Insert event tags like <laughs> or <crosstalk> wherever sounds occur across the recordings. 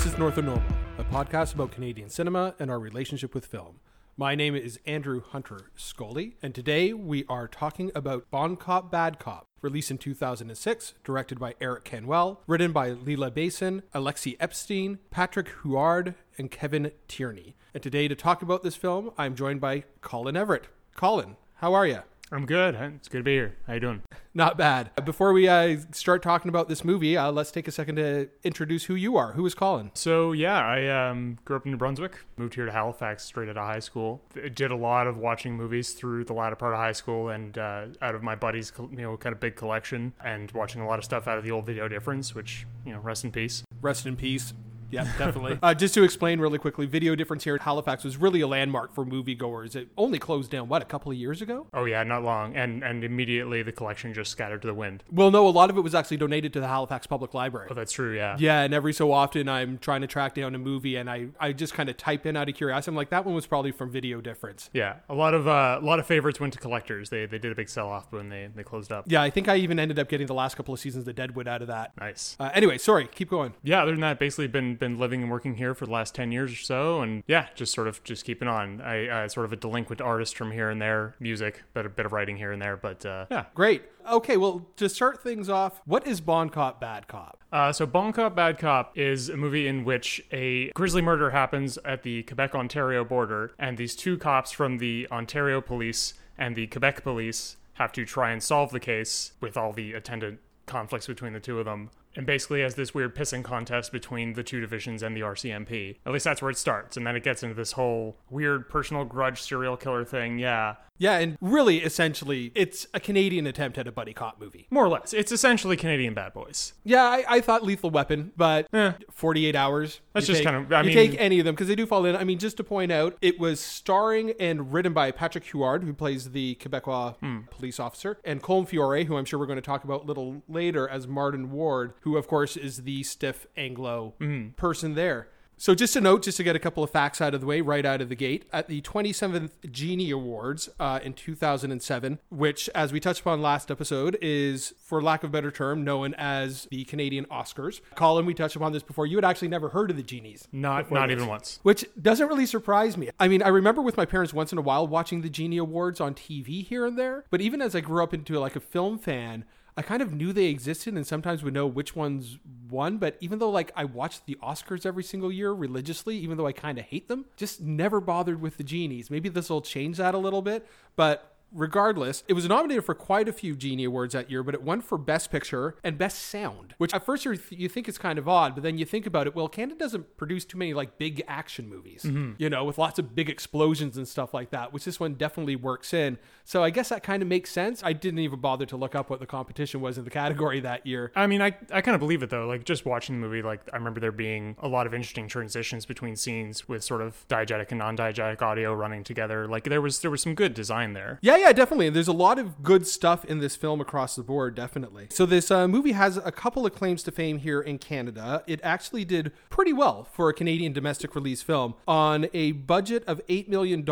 This is North of Normal, a podcast about Canadian cinema and our relationship with film. My name is Andrew Hunter Scully, and today we are talking about Bon Cop Bad Cop, released in 2006, directed by Érik Canuel, written by Leila Basen, Alexi Epstein, Patrick Huard, and Kevin Tierney. And today to talk about this film, I'm joined by Colin Everett. Colin, how are you? I'm good. It's good to be here. How you doing? Not bad. Before we uh, start talking about this movie, uh, let's take a second to introduce who you are. Who is Colin? So yeah, I um, grew up in New Brunswick. Moved here to Halifax straight out of high school. Did a lot of watching movies through the latter part of high school and uh, out of my buddy's you know, kind of big collection, and watching a lot of stuff out of the old Video Difference, which you know, rest in peace. Rest in peace. Yeah, definitely. <laughs> uh, just to explain really quickly, Video Difference here at Halifax was really a landmark for moviegoers. It only closed down, what, a couple of years ago? Oh, yeah, not long. And and immediately the collection just scattered to the wind. Well, no, a lot of it was actually donated to the Halifax Public Library. Oh, that's true, yeah. Yeah, and every so often I'm trying to track down a movie and I, I just kind of type in out of curiosity. I'm like, that one was probably from Video Difference. Yeah, a lot of uh, a lot of favorites went to collectors. They, they did a big sell off when they, they closed up. Yeah, I think I even ended up getting the last couple of seasons of Deadwood out of that. Nice. Uh, anyway, sorry, keep going. Yeah, other than that, basically been been living and working here for the last 10 years or so and yeah just sort of just keeping on i uh, sort of a delinquent artist from here and there music but a bit of writing here and there but uh, yeah Great. Okay, well, to start things off, what is Bon Cop Bad Cop? uh, so bon cop bad cop is a movie in which a grisly murder happens at the quebec ontario border and these two cops from the ontario police and the quebec police have to try and solve the case with all the attendant conflicts between the two of them and basically has this weird pissing contest between the two divisions and the RCMP. At least that's where it starts, and then it gets into this whole weird personal grudge serial killer thing. Yeah, Yeah, and really, essentially, it's a Canadian attempt at a buddy cop movie. more or less. It's essentially Canadian Bad Boys. Yeah, I, I thought Lethal Weapon, but 48 hours. That's just take- kind of- I you mean- take any of them because they do fall in. I mean, just to point out, it was starring and written by Patrick Huard, who plays the Quebecois Hmm. police officer, and Colm Feore, who I'm sure we're going to talk about a little later as Martin Ward, who, of course, is the stiff Anglo Hmm. person there. So, just a note, just to get a couple of facts out of the way right out of the gate, at the 27th Genie Awards uh, in 2007, which, as we touched upon last episode, is, for lack of a better term, known as the Canadian Oscars. Colin, we touched upon this before. You had actually never heard of the Genies. Not not this. even once. Which doesn't really surprise me. I mean, I remember with my parents once in a while watching the Genie Awards on TV here and there, but even as I grew up into like a film fan, I kind of knew they existed and sometimes would know which ones won. But even though like I watched the Oscars every single year religiously, even though I kind of hate them, just never bothered with the Genies. Maybe this will change that a little bit, but regardless, it was nominated for quite a few Genie Awards that year, but it won for Best Picture and Best Sound, which at first you you think is kind of odd, but then you think about it, well, Canada doesn't produce too many like big action movies, mm-hmm. you know, with lots of big explosions and stuff like that, which this one definitely works in. So I guess that kind of makes sense. I didn't even bother to look up what the competition was in the category that year. I mean, I, I kind of believe it though. Like just watching the movie, like I remember there being a lot of interesting transitions between scenes with sort of diegetic and non-diegetic audio running together. Like there was there was some good design there. Yeah, yeah, definitely. There's a lot of good stuff in this film across the board, definitely. So this uh, movie has a couple of claims to fame here in Canada. It actually did pretty well for a Canadian domestic release film. On a budget of $8 million,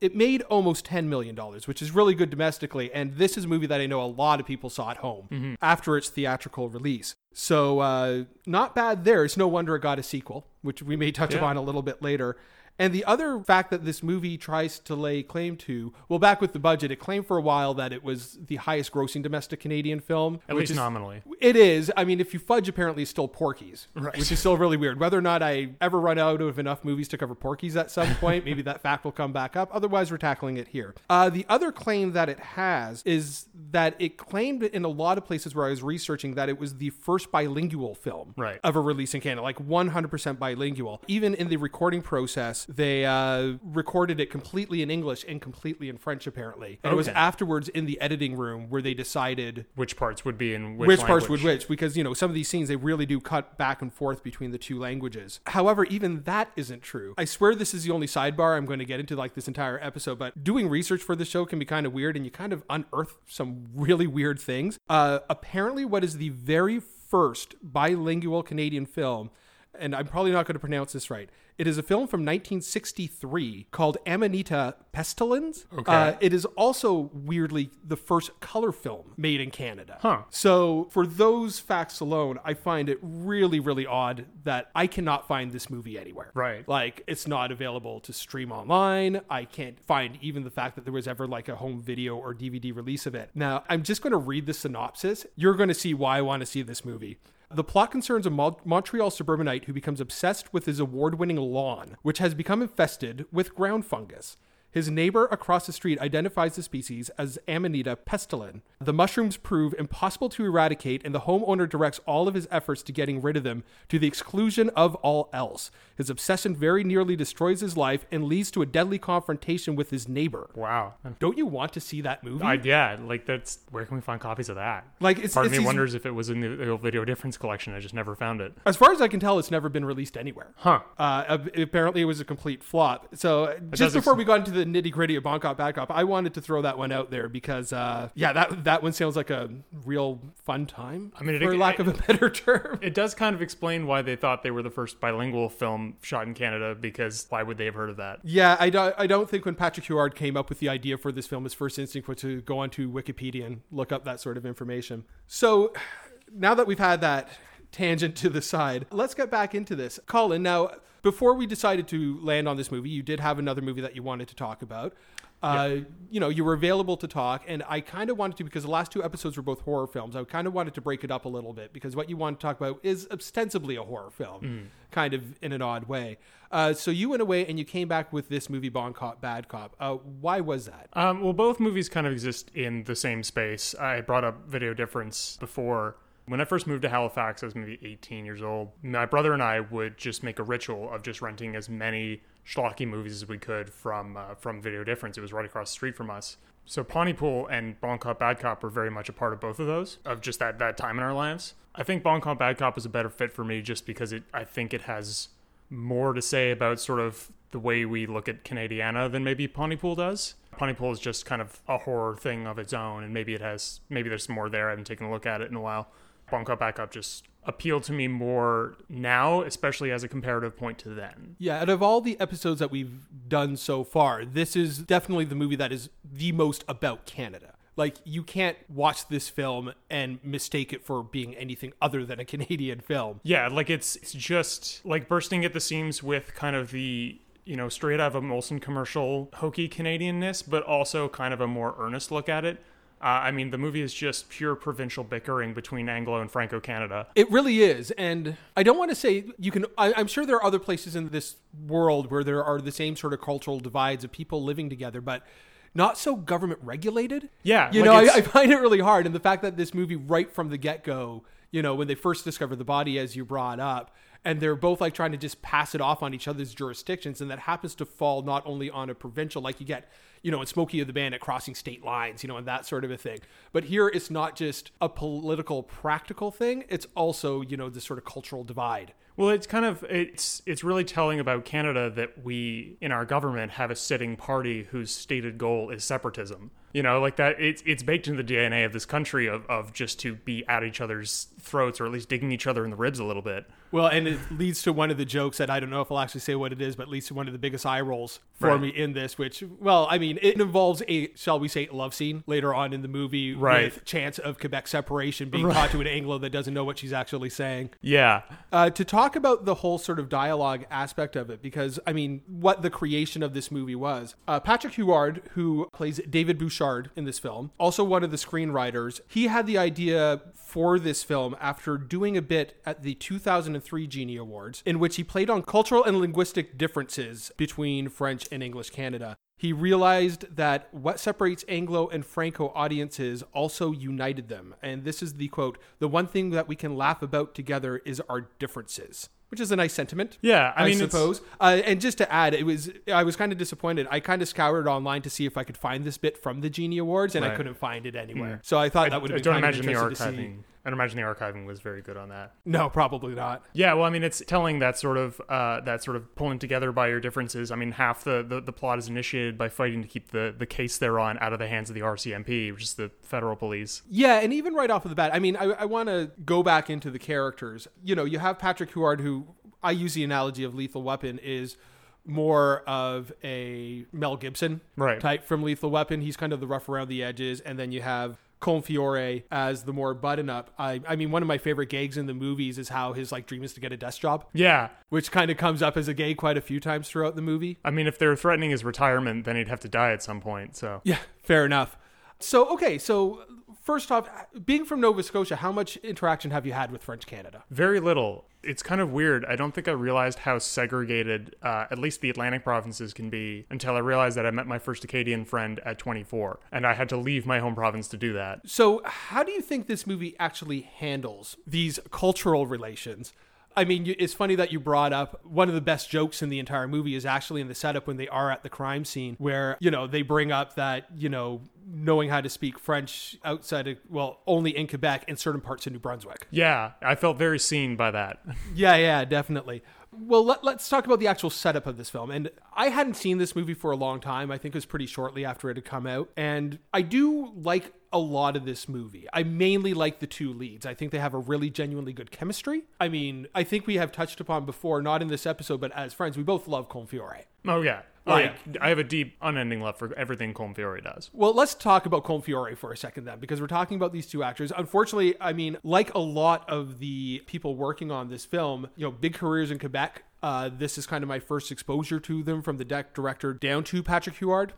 it made almost $10 million, which is really good domestically. And this is a movie that I know a lot of people saw at home after its theatrical release. So uh, not bad there. It's no wonder it got a sequel, which we may touch Yeah. upon a little bit later. And the other fact that this movie tries to lay claim to, well, back with the budget, it claimed for a while that it was the highest grossing domestic Canadian film. At which least is, nominally. It is. I mean, if you fudge, apparently it's still Porky's, which is still really weird. Whether or not I ever run out of enough movies to cover Porky's at some <laughs> point, maybe that fact will come back up. Otherwise, we're tackling it here. Uh, the other claim that it has is that it claimed in a lot of places where I was researching that it was the first bilingual film Right. of a release in Canada, like 100% bilingual. Even in the recording process, they uh, recorded it completely in English and completely in French, apparently. And it was afterwards in the editing room where they decided Which parts would be in which, which, parts would which because you know some of these scenes they really do cut back and forth between the two languages. However even that isn't true. I swear this is the only sidebar i'm going to get into like this entire episode but doing research for the show can be kind of weird and you kind of unearth some really weird things. Uh apparently what is the very first bilingual canadian film and I'm probably not going to pronounce this right. It is a film from 1963 called Amanita Pestilens. Okay. Uh, it is also weirdly the first color film made in Canada. Huh. So, for those facts alone, I find it really, really odd that I cannot find this movie anywhere. Right. Like, it's not available to stream online. I can't find even the fact that there was ever like a home video or DVD release of it. Now, I'm just going to read the synopsis. You're going to see why I want to see this movie. The plot concerns a Mo- Montreal suburbanite who becomes obsessed with his award winning lawn, which has become infested with ground fungus. His neighbor across the street identifies the species as Amanita pestilens. The mushrooms prove impossible to eradicate, and the homeowner directs all of his efforts to getting rid of them to the exclusion of all else. His obsession very nearly destroys his life and leads to a deadly confrontation with his neighbor. Wow. Don't you want to see that movie? I, yeah, like that's where can we find copies of that? like it's, Part it's of me wonders if it was in the, old video difference collection. I just never found it. as far as I can tell, it's never been released anywhere. Huh. Uh, apparently, it was a complete flop. So, just ex- before we got into the nitty gritty of Bon Cop, Bad Cop, I wanted to throw that one out there because, uh, yeah, that that one sounds like a real fun time. I mean, it- for lack of a better term. <laughs> It does kind of explain why they thought they were the first bilingual film shot in Canada because why would they have heard of that? Yeah, I don't, I don't think when Patrick Huard came up with the idea for this film, his first instinct was to go onto Wikipedia and look up that sort of information. So <sighs> now that we've had that tangent to the side, let's get back into this. Colin, now, before we decided to land on this movie, you did have another movie that you wanted to talk about. Uh, You know, you were available to talk, and I kind of wanted to because the last two episodes were both horror films. I kind of wanted to break it up a little bit because what you want to talk about is ostensibly a horror film, kind of in an odd way. Uh, so you went away and you came back with this movie, Bon Cop, Bad Cop. Uh, why was that? Um, well, both movies kind of exist in the same space. I brought up Video Difference before. When I first moved to Halifax, I was maybe 18 years old. My brother and I would just make a ritual of just renting as many schlocky movies as we could from uh, from Video Difference. It was right across the street from us. So Pontypool and Bon Cop Bad Cop were very much a part of both of those, of just that, that time in our lives. I think Bon Cop Bad Cop is a better fit for me just because it I think it has more to say about sort of the way we look at Canadiana than maybe Pontypool does. Pontypool is just kind of a horror thing of its own, and maybe it has maybe there's more there. I haven't taken a look at it in a while. Bon Cop Bad Cop just appeal to me more now, especially as a comparative point to then. Yeah, out of all the episodes that we've done so far, this is definitely the movie that is the most about Canada. Like, you can't watch this film and mistake it for being anything other than a <laughs> Canadian film. Yeah, like it's it's just like bursting at the seams with kind of the you know straight out of a Molson commercial hokey Canadianness, but also kind of a more earnest look at it. Uh, I mean, the movie is just pure provincial bickering between Anglo and Franco Canada. It really is. And I don't want to say you can, I, I'm sure there are other places in this world where there are the same sort of cultural divides of people living together, but not so government regulated. Yeah, You like know, I, I find it really hard. And the fact that this movie, right from the get go, you know, when they first discover the body, as you brought up, and they're both like trying to just pass it off on each other's jurisdictions, and that happens to fall not only on a provincial, like you get, you know, in Smokey of the Bandit crossing state lines, you know, and that sort of a thing. But here it's not just a political, practical thing; it's also, you know, this sort of cultural divide. Well, it's kind of it's it's really telling about Canada that we in our government have a sitting party whose stated goal is separatism. You know, like that it's it's baked into the DNA of this country of, of just to be at each other's throats or at least digging each other in the ribs a little bit. Well, and it leads to one of the jokes that I don't know if I'll actually say what it is, but leads to one of the biggest eye rolls for Right. me in this, which, well, I mean, it involves a, shall we say, love scene later on in the movie Right. with chance of Quebec separation being taught to an Anglo that doesn't know what she's actually saying. Yeah. Uh, to talk about the whole sort of dialogue aspect of it, because I mean, what the creation of this movie was. Uh, Patrick Huard, who plays David Bouchard in this film, also one of the screenwriters, he had the idea for this film after doing a bit at the 2003 Genie Awards, in which he played on cultural and linguistic differences between French and English Canada. He realized that what separates Anglo and Franco audiences also united them. And this is the quote the one thing that we can laugh about together is our differences. Which is a nice sentiment. Yeah, I I, mean, suppose. Uh, and just to add, it was I was kind of disappointed. I kind of scoured online to see if I could find this bit from the Genie Awards, and I couldn't find it anywhere. So I thought that would I have been don't kind of imagine the interesting to see. archiving. I don't imagine the archiving was very good on that. No, probably not. Yeah, well, I mean, it's telling that sort of uh, that sort of pulling together by your differences. I mean, half the, the, the plot is initiated by fighting to keep the, the case they're on out of the hands of the RCMP, which is the federal police. Yeah, and even right off of the bat, I mean, I, I want to go back into the characters. You know, you have Patrick Huard, who I use the analogy of Lethal Weapon is more of a Mel Gibson Right. type from Lethal Weapon. He's kind of the rough around the edges, and then you have Colm Feore as the more button up. I, I mean, one of my favorite gags in the movies is how his like dream is to get a desk job, Yeah. which kind of comes up as a gag quite a few times throughout the movie. I mean, if they're threatening his retirement, then he'd have to die at some point. So Yeah, fair enough. So, okay, so first off, being from Nova Scotia, how much interaction have you had with French Canada? very little. It's kind of weird. I don't think I realized how segregated, uh, at least the Atlantic provinces can be, until I realized that I met my first Acadian friend at 24, and I had to leave my home province to do that. So, how do you think this movie actually handles these cultural relations? I mean, it's funny that you brought up one of the best jokes in the entire movie is actually in the setup when they are at the crime scene, where, you know, they bring up that, you know, knowing how to speak French outside of, well, only in Quebec and certain parts of New Brunswick. Yeah, I felt very seen by that. <laughs> Yeah, yeah, definitely. Well, let, let's talk about the actual setup of this film. And I hadn't seen this movie for a long time. I think it was pretty shortly after it had come out. And I do like a lot of this movie. I mainly like the two leads. I think they have a really genuinely good chemistry. I mean, I think we have touched upon before, not in this episode, but as friends, we both love Colm Feore. Oh yeah, oh Like- yeah. I have a deep, unending love for everything Colm Feore does. Well, let's talk about Colm Feore for a second then, because we're talking about these two actors. Unfortunately, I mean, like a lot of the people working on this film, you know, big careers in Quebec. Uh, this is kind of my first exposure to them from the deck director down to Patrick Huard,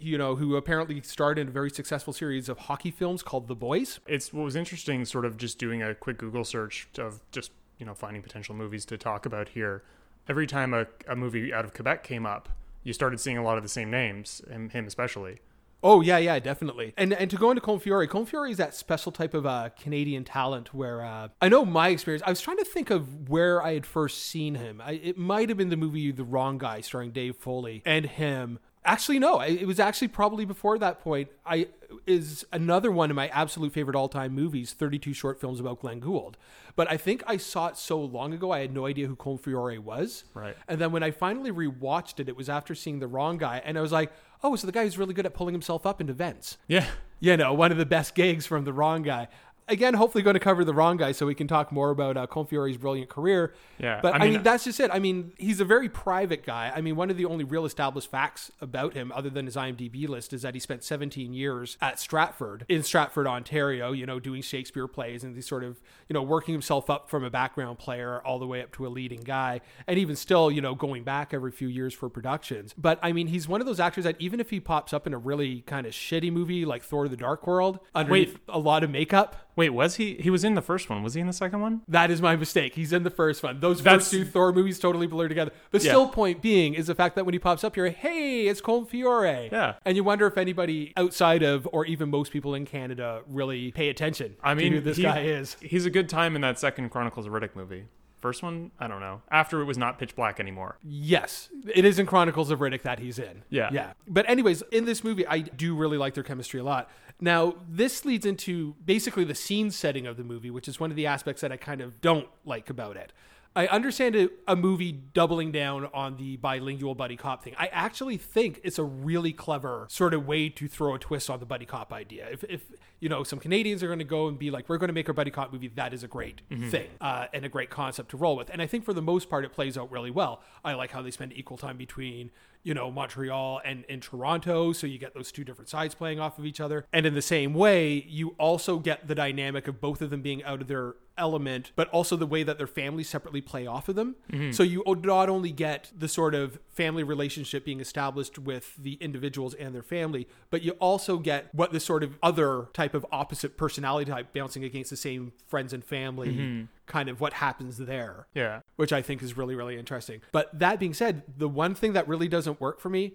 you know, who apparently starred in a very successful series of hockey films called The Boys. It's what was interesting, sort of just doing a quick Google search of just you know finding potential movies to talk about here. Every time a, a movie out of Quebec came up, you started seeing a lot of the same names, him, him especially. Oh yeah, yeah, definitely. And and to go into Colm Feore, Confiore is that special type of uh, Canadian talent where uh, I know my experience. I was trying to think of where I had first seen him. I, it might have been the movie The Wrong Guy, starring Dave Foley and him. Actually, no. I- It was actually probably before that point. I is another one of my absolute favorite all time movies. Thirty two short films about Glenn Gould. But I think I saw it so long ago, I had no idea who Colm Feore was. Right. And then when I finally rewatched it, it was after seeing The Wrong Guy, and I was like, oh, so the guy who's really good at pulling himself up into vents. Yeah, You know, one of the best gigs from The Wrong Guy. Again, hopefully going to cover The Wrong Guy so we can talk more about uh, Colm Feore's brilliant career. Yeah, But I I mean, mean- that's just it. I mean, he's a very private guy. I mean, one of the only real established facts about him, other than his IMDb list, is that he spent 17 years at Stratford, in Stratford, Ontario, you know, doing Shakespeare plays and he's sort of, you know, working himself up from a background player all the way up to a leading guy. And even still, you know, going back every few years for productions. But I mean, he's one of those actors that even if he pops up in a really kind of shitty movie like Thor the Dark World, underneath a lot of makeup, Wait, was he? He was in the first one. Was he in the second one? that is my mistake. He's in the first one. Those That's- first two Thor movies totally blur together. The Yeah. still point being is the fact that when he pops up here, hey, it's Colm Feore. Yeah. And you wonder if anybody outside of, or even most people in Canada, really pay attention I mean, to who this he- guy is. He's a good time in that second Chronicles of Riddick movie. First one, I don't know. After it was not pitch black anymore. Yes, it is in Chronicles of Riddick that he's in. Yeah. Yeah. But, anyways, in this movie, I do really like their chemistry a lot. Now, this leads into basically the scene setting of the movie, which is one of the aspects that I kind of don't like about it. I understand a, a movie doubling down on the bilingual buddy cop thing. I actually think it's a really clever sort of way to throw a twist on the buddy cop idea. If, if you know, some Canadians are going to go and be like, we're going to make our buddy cop movie, that is a great thing uh, and a great concept to roll with. And I think for the most part, it plays out really well. I like how they spend equal time between you know Montreal and, and Toronto, so you get those two different sides playing off of each other. And in the same way, you also get the dynamic of both of them being out of their element, but also the way that their families separately play off of them. Mm-hmm. So you not only get the sort of family relationship being established with the individuals and their family, but you also get what the sort of other type of opposite personality type bouncing against the same friends and family mm-hmm. kind of what happens there Yeah. which I think is really, really interesting. But that being said, the one thing that really doesn't work for me,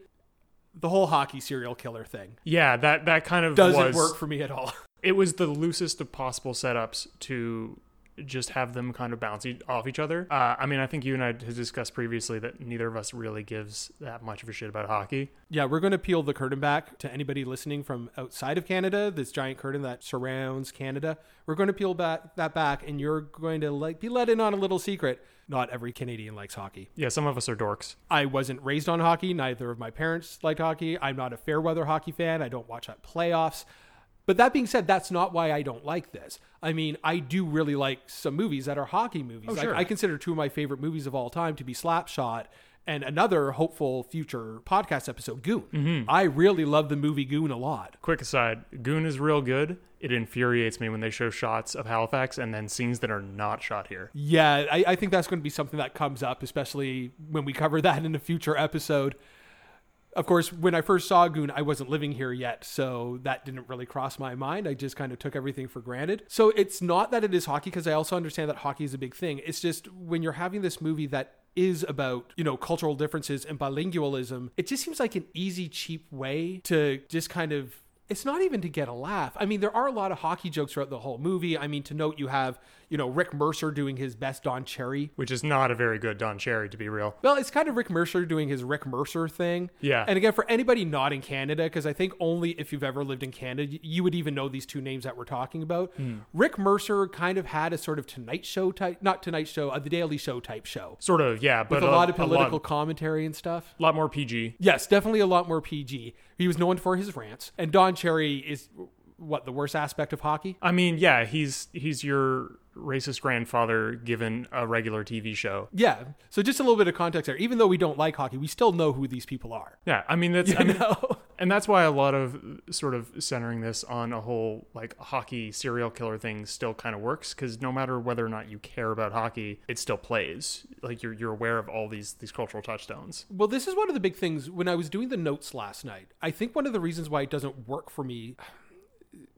the whole hockey serial killer thing, Yeah, that that kind of doesn't was, work for me at all. <laughs> It was the loosest of possible setups to just have them kind of bounce off each other. Uh, I mean, I think you and I had discussed previously that neither of us really gives that much of a shit about hockey. yeah, we're going to peel the curtain back to anybody listening from outside of Canada, this giant curtain that surrounds Canada. We're going to peel back that back, and you're going to like be let in on a little secret. Not every Canadian likes hockey. Yeah, some of us are dorks. I wasn't raised on hockey. Neither of my parents liked hockey. I'm not a fair weather hockey fan. I don't watch at playoffs. But that being said, that's not why I don't like this. I mean, I do really like some movies that are hockey movies. Oh, sure. I consider two of my favorite movies of all time to be Slapshot and another hopeful future podcast episode, Goon. Mm-hmm. I really love the movie Goon a lot. Quick aside, Goon is real good. It infuriates me when they show shots of Halifax and then scenes that are not shot here. Yeah, I, I think that's going to be something that comes up, especially when we cover <laughs> that in a future episode. Of course, when I first saw Goon, I wasn't living here yet, so that didn't really cross my mind. I just kind of took everything for granted. So it's not that it is hockey, because I also understand that hockey is a big thing. It's just when you're having this movie that is about, you know, cultural differences and bilingualism, it just seems like an easy, cheap way to just kind of it's not even to get a laugh. I mean, there are a lot of hockey jokes throughout the whole movie. I mean, to note, you have, you know, Rick Mercer doing his best Don Cherry. Which is not a very good Don Cherry, to be real. Well, it's kind of Rick Mercer doing his Rick Mercer thing. Yeah. And again, for anybody not in Canada, because I think only if you've ever lived in Canada, you would even know these two names that we're talking about. Hmm. Rick Mercer kind of had a sort of Tonight Show type, not Tonight Show, uh, the Daily Show type show Sort of, yeah, but with a lot of political lot, commentary and stuff. A lot more PG. Yes, definitely a lot more PG. He was known for his rants, and Don Cherry is what the worst aspect of hockey. I mean, yeah, he's he's your racist grandfather given a regular TV show. Yeah. So just a little bit of context there. Even though we don't like hockey, we still know who these people are. Yeah, I mean that's I mean, know? and that's why a lot of sort of centering this on a whole like hockey serial killer thing still kind of works because no matter whether or not you care about hockey, it still plays. Like you're you're aware of all these these cultural touchstones. Well, this is one of the big things when I was doing the notes last night. I think one of the reasons why it doesn't work for me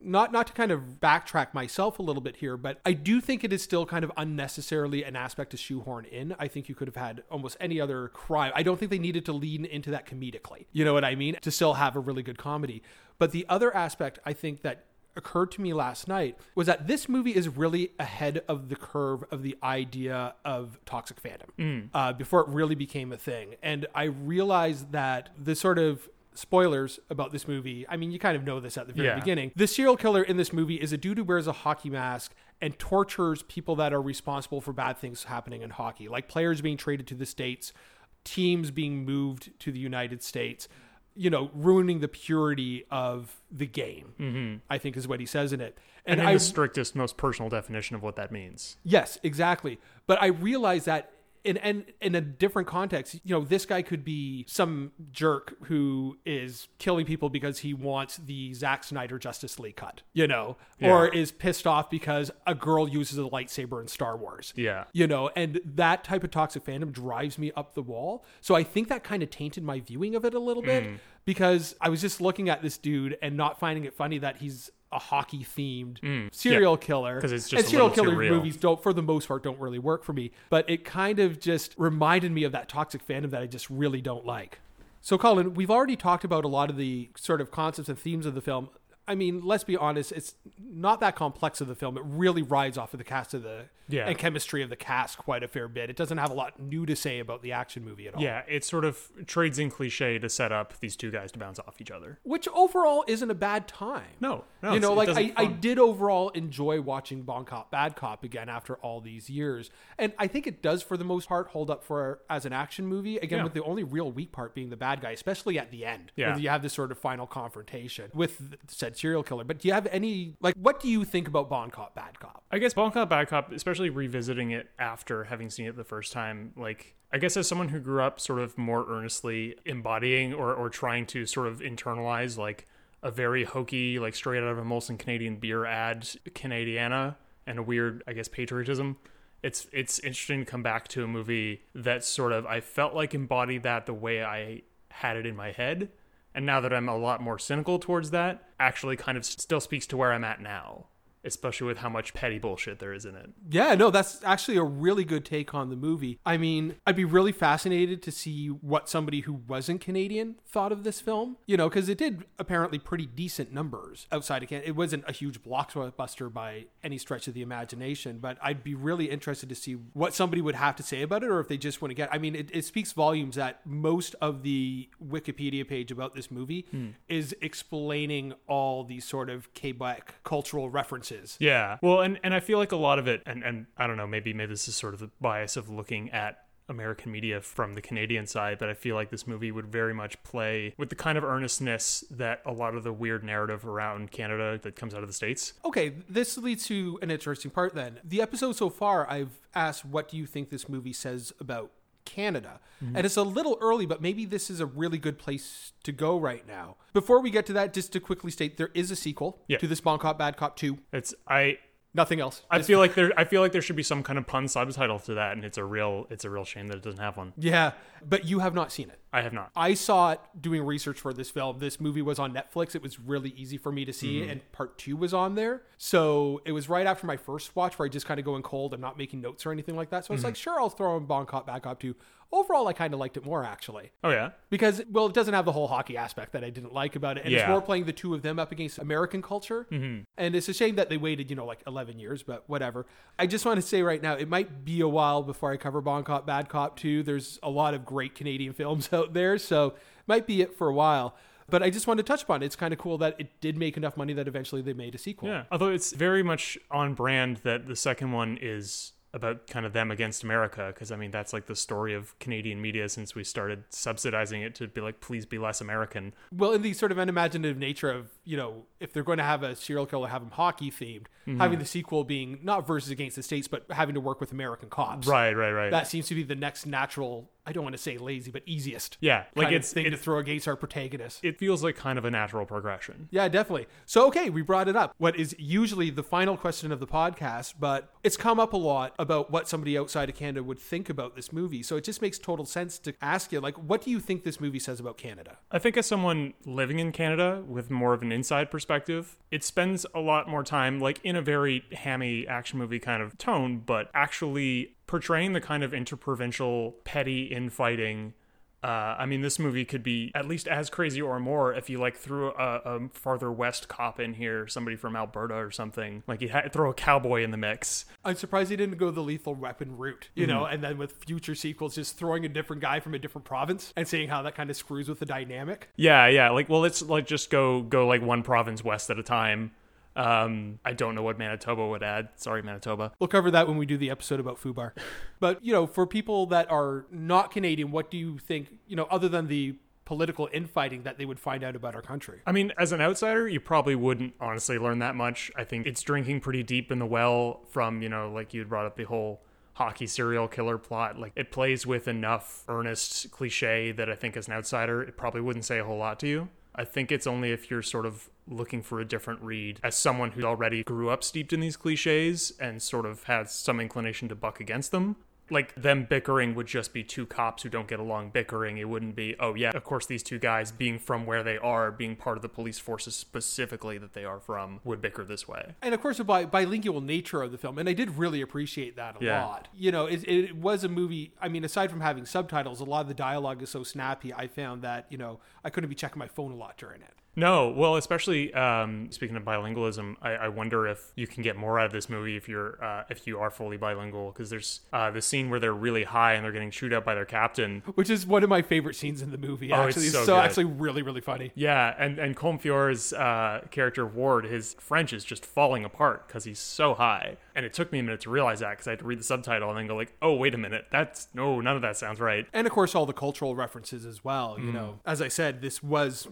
not not to kind of backtrack myself a little bit here, but I do think it is still kind of unnecessarily an aspect to shoehorn in. I think you could have had almost any other crime. I don't think they needed to lean into that comedically. You know what I mean? To still have a really good comedy. But the other aspect I think that occurred to me last night was that this movie is really ahead of the curve of the idea of toxic fandom uh, before it really became a thing. And I realized that the sort of spoilers about this movie i mean you kind of know this at the very Yeah. beginning the serial killer in this movie is a dude who wears a hockey mask and tortures people that are responsible for bad things happening in hockey like players being traded to the states teams being moved to the united states you know ruining the purity of the game mm-hmm. i think is what he says in it And, and, in i the strictest, most personal definition of what that means. Yes, exactly. But I realize that in, in in a different context, you know, this guy could be some jerk who is killing people because he wants the Zack Snyder Justice League cut, you know, or is pissed off because a girl uses a lightsaber in Star Wars. Yeah. You know, and that type of toxic fandom drives me up the wall. So I think that kind of tainted my viewing of it a little bit Hmm. because I was just looking at this dude and not finding it funny that he's a hockey themed mm, serial killer. because it's just and a serial killer movies don't, for the most part, don't really work for me. But it kind of just reminded me of that toxic fandom that I just really don't like. So, Colin, we've already talked about a lot of the sort of concepts and themes of the film. I mean, let's be honest, it's not that complex of the film. It really rides off of the cast of the Yeah. and chemistry of the cast quite a fair bit. It doesn't have a lot new to say about the action movie at all. Yeah, it sort of trades in cliche to set up these two guys to bounce off each other. Which overall isn't a bad time. No, no, you know, like I, I did overall enjoy watching Bon Cop, Bad Cop again after all these years, and I think it does for the most part hold up for as an action movie. Again, Yeah. with the only real weak part being the bad guy, especially at the end, Yeah. you have this sort of final confrontation with said serial killer. But do you have any like what do you think about Bon Cop, Bad Cop? I guess Bon Cop Bad Cop, especially revisiting it after having seen it the first time, like I guess as someone who grew up sort of more earnestly embodying or, or trying to sort of internalize like a very hokey, like straight out of a Molson Canadian beer ad, Canadiana, and a weird, I guess, patriotism. It's it's interesting to come back to a movie that sort of I felt like embodied that the way I had it in my head. And now that I'm a lot more cynical towards that, actually kind of still speaks to where I'm at now especially with how much petty bullshit there is in it. Yeah, no, that's actually a really good take on the movie. I mean, I'd be really fascinated to see what somebody who wasn't Canadian thought of this film. You know, because it did apparently pretty decent numbers outside of Canada. It wasn't a huge blockbuster by any stretch of the imagination, but I'd be really interested to see what somebody would have to say about it, or if they just want to get. I mean, it, it speaks volumes that most of the Wikipedia page about this movie hmm. is explaining all these sort of Quebec cultural references. Yeah. Well, and, and I feel like a lot of it, and, and I don't know, maybe maybe this is sort of the bias of looking at American media from the Canadian side, but I feel like this movie would very much play with the kind of earnestness that a lot of the weird narrative around Canada that comes out of the States. Okay, this leads to an interesting part then. The episode so far, I've asked, what do you think this movie says about Canada? Mm-hmm. And it's a little early, but maybe this is a really good place to go right now. Before we get to that, just to quickly state, there is a sequel Yeah. to this Bon Cop, Bad Cop 2. It's I Nothing else. I feel like there I feel like there should be some kind of pun subtitle to that and it's a real it's a real shame that it doesn't have one. yeah, but you have not seen it. I have not. I saw it doing research for this film. This movie was on Netflix. It was really easy for me to see, Mm-hmm. and part two was on there. So it was right after my first watch where I just kind of going cold. I'm not making notes or anything like that. So I was Mm-hmm. like, sure, I'll throw in Bon Cop, Bad Cop 2. Overall, I kind of liked it more actually. Oh yeah. Because, well, it doesn't have the whole hockey aspect that I didn't like about it. And it's more playing the two of them up against American culture. Mm-hmm. And it's a shame that they waited, you know, like 11 years, but whatever. I just want to say right now, it might be a while before I cover Bon Cop, Bad Cop 2. There's a lot of great Canadian <laughs> films out there, so might be it for a while. But I just wanted to touch upon it. It's kind of cool that it did make enough money that eventually they made a sequel. Yeah. Although it's very much on brand that the second one is about kind of them against America because I mean that's like the story of Canadian media since we started subsidizing it to be like please be less American. well in the sort of unimaginative nature of you know if they're going to have a serial killer have him hockey themed mm-hmm. having the sequel being not versus against the states but having to work with american cops. Right, right, right. that seems to be the next natural i don't want to say lazy but easiest yeah, like it's thing to throw against our protagonist it feels like kind of a natural progression. yeah definitely. So okay we brought it up. What is usually the final question of the podcast but it's come up a lot about what somebody outside of canada would think about this movie. So it just makes total sense to ask you like what do you think this movie says about canada? I think as someone living in Canada with more of an inside perspective, it spends a lot more time like in a very hammy action movie kind of tone, but actually portraying the kind of interprovincial petty infighting. Uh, I mean, this movie could be at least as crazy or more if you like threw a, a farther west cop in here, somebody from Alberta or something. Like you had throw a cowboy in the mix. I'm surprised he didn't go the lethal weapon route, you know, and then with future sequels, just throwing a different guy from a different province and seeing how that kind of screws with the dynamic. Yeah, yeah. Like, well, let's like just go go like one province west at a time. Um, I don't know what Manitoba would add. Sorry, Manitoba. We'll cover that when we do the episode about Fubar. <laughs> but, you know, for people that are not Canadian, what do you think, you know, other than the political infighting that they would find out about our country? I mean, as an outsider, you probably wouldn't honestly learn that much. I think it's drinking pretty deep in the well from, you know, like you brought up the whole hockey serial killer plot. Like it plays with enough earnest cliche that I think as an outsider, it probably wouldn't say a whole lot to you. I think it's only if you're sort of looking for a different read as someone who already grew up steeped in these cliches and sort of has some inclination to buck against them. Like them bickering would just be two cops who don't get along bickering. It wouldn't be, oh yeah, of course these two guys being from where they are, being part of the police forces specifically that they are from, would bicker this way. And of course, the bi- bilingual nature of the film, and I did really appreciate that a Yeah. lot. You know, it, it was a movie. I mean, aside from having subtitles, a lot of the dialogue is so snappy. I found that you know I couldn't be checking my phone a lot during it. No, well, especially um, speaking of bilingualism, I, I wonder if you can get more out of this movie if you're uh, if you are fully bilingual. Because there's uh, the scene where they're really high and they're getting chewed up by their captain. Which is one of my favorite scenes in the movie. Oh, it's Actually, so so actually really really funny. Yeah, and and Colm Feore's uh, character Ward, his French is just falling apart because he's so high. And it took me a minute to realize that because I had to read the subtitle and then go like, oh wait a minute, that's no, none of that sounds right. and of course all the cultural references as well Mm. you know as i said this was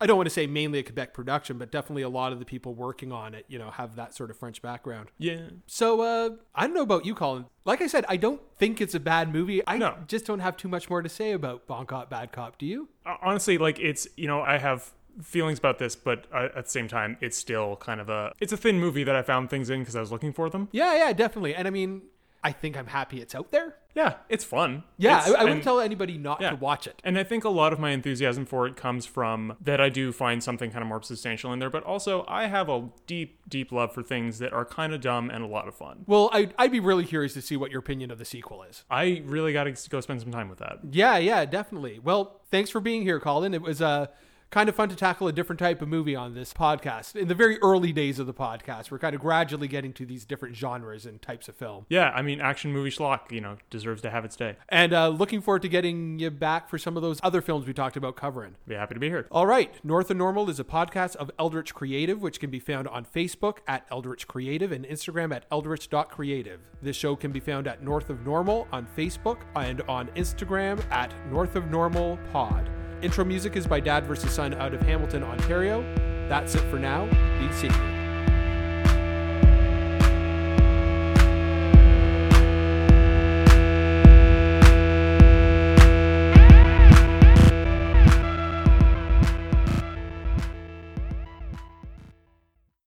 i don't want to say mainly a quebec production but definitely a lot of the people working on it you know have that sort of french background. Yeah, so uh i don't know about you colin. Like i said i don't think it's a bad movie. I No. just don't have too much more to say about bon cop bad cop. Do you? Honestly, like it's you know I have feelings about this, but uh, at the same time, it's still kind of a it's a thin movie that I found things in because I was looking for them. yeah yeah definitely. And i mean i think i'm happy it's out there Yeah, it's fun. yeah It's- I, I wouldn't and- tell anybody not yeah. to watch it And I think a lot of my enthusiasm for it comes from that I do find something kind of more substantial in there, but also I have a deep, deep love for things that are kind of dumb and a lot of fun. well I'd, I'd be really curious to see what your opinion of the sequel is I really got to go spend some time with that. Yeah, yeah, definitely. Well, thanks for being here, Colin. It was uh kind of fun to tackle a different type of movie on this podcast. In the very early days of the podcast, we're kind of gradually getting to these different genres and types of film. Yeah, I mean, action movie schlock, you know, deserves to have its day. And uh, looking forward to getting you back for some of those other films we talked about covering. Be happy to be here. All right. North of Normal is a podcast of Eldritch Creative, which can be found on Facebook at Eldritch Creative and Instagram at eldritch.creative. This show can be found at North of Normal on Facebook and on Instagram at North of Normal Pod. Intro music is by Dad vs. Son out of Hamilton, Ontario. That's it for now. Be safe.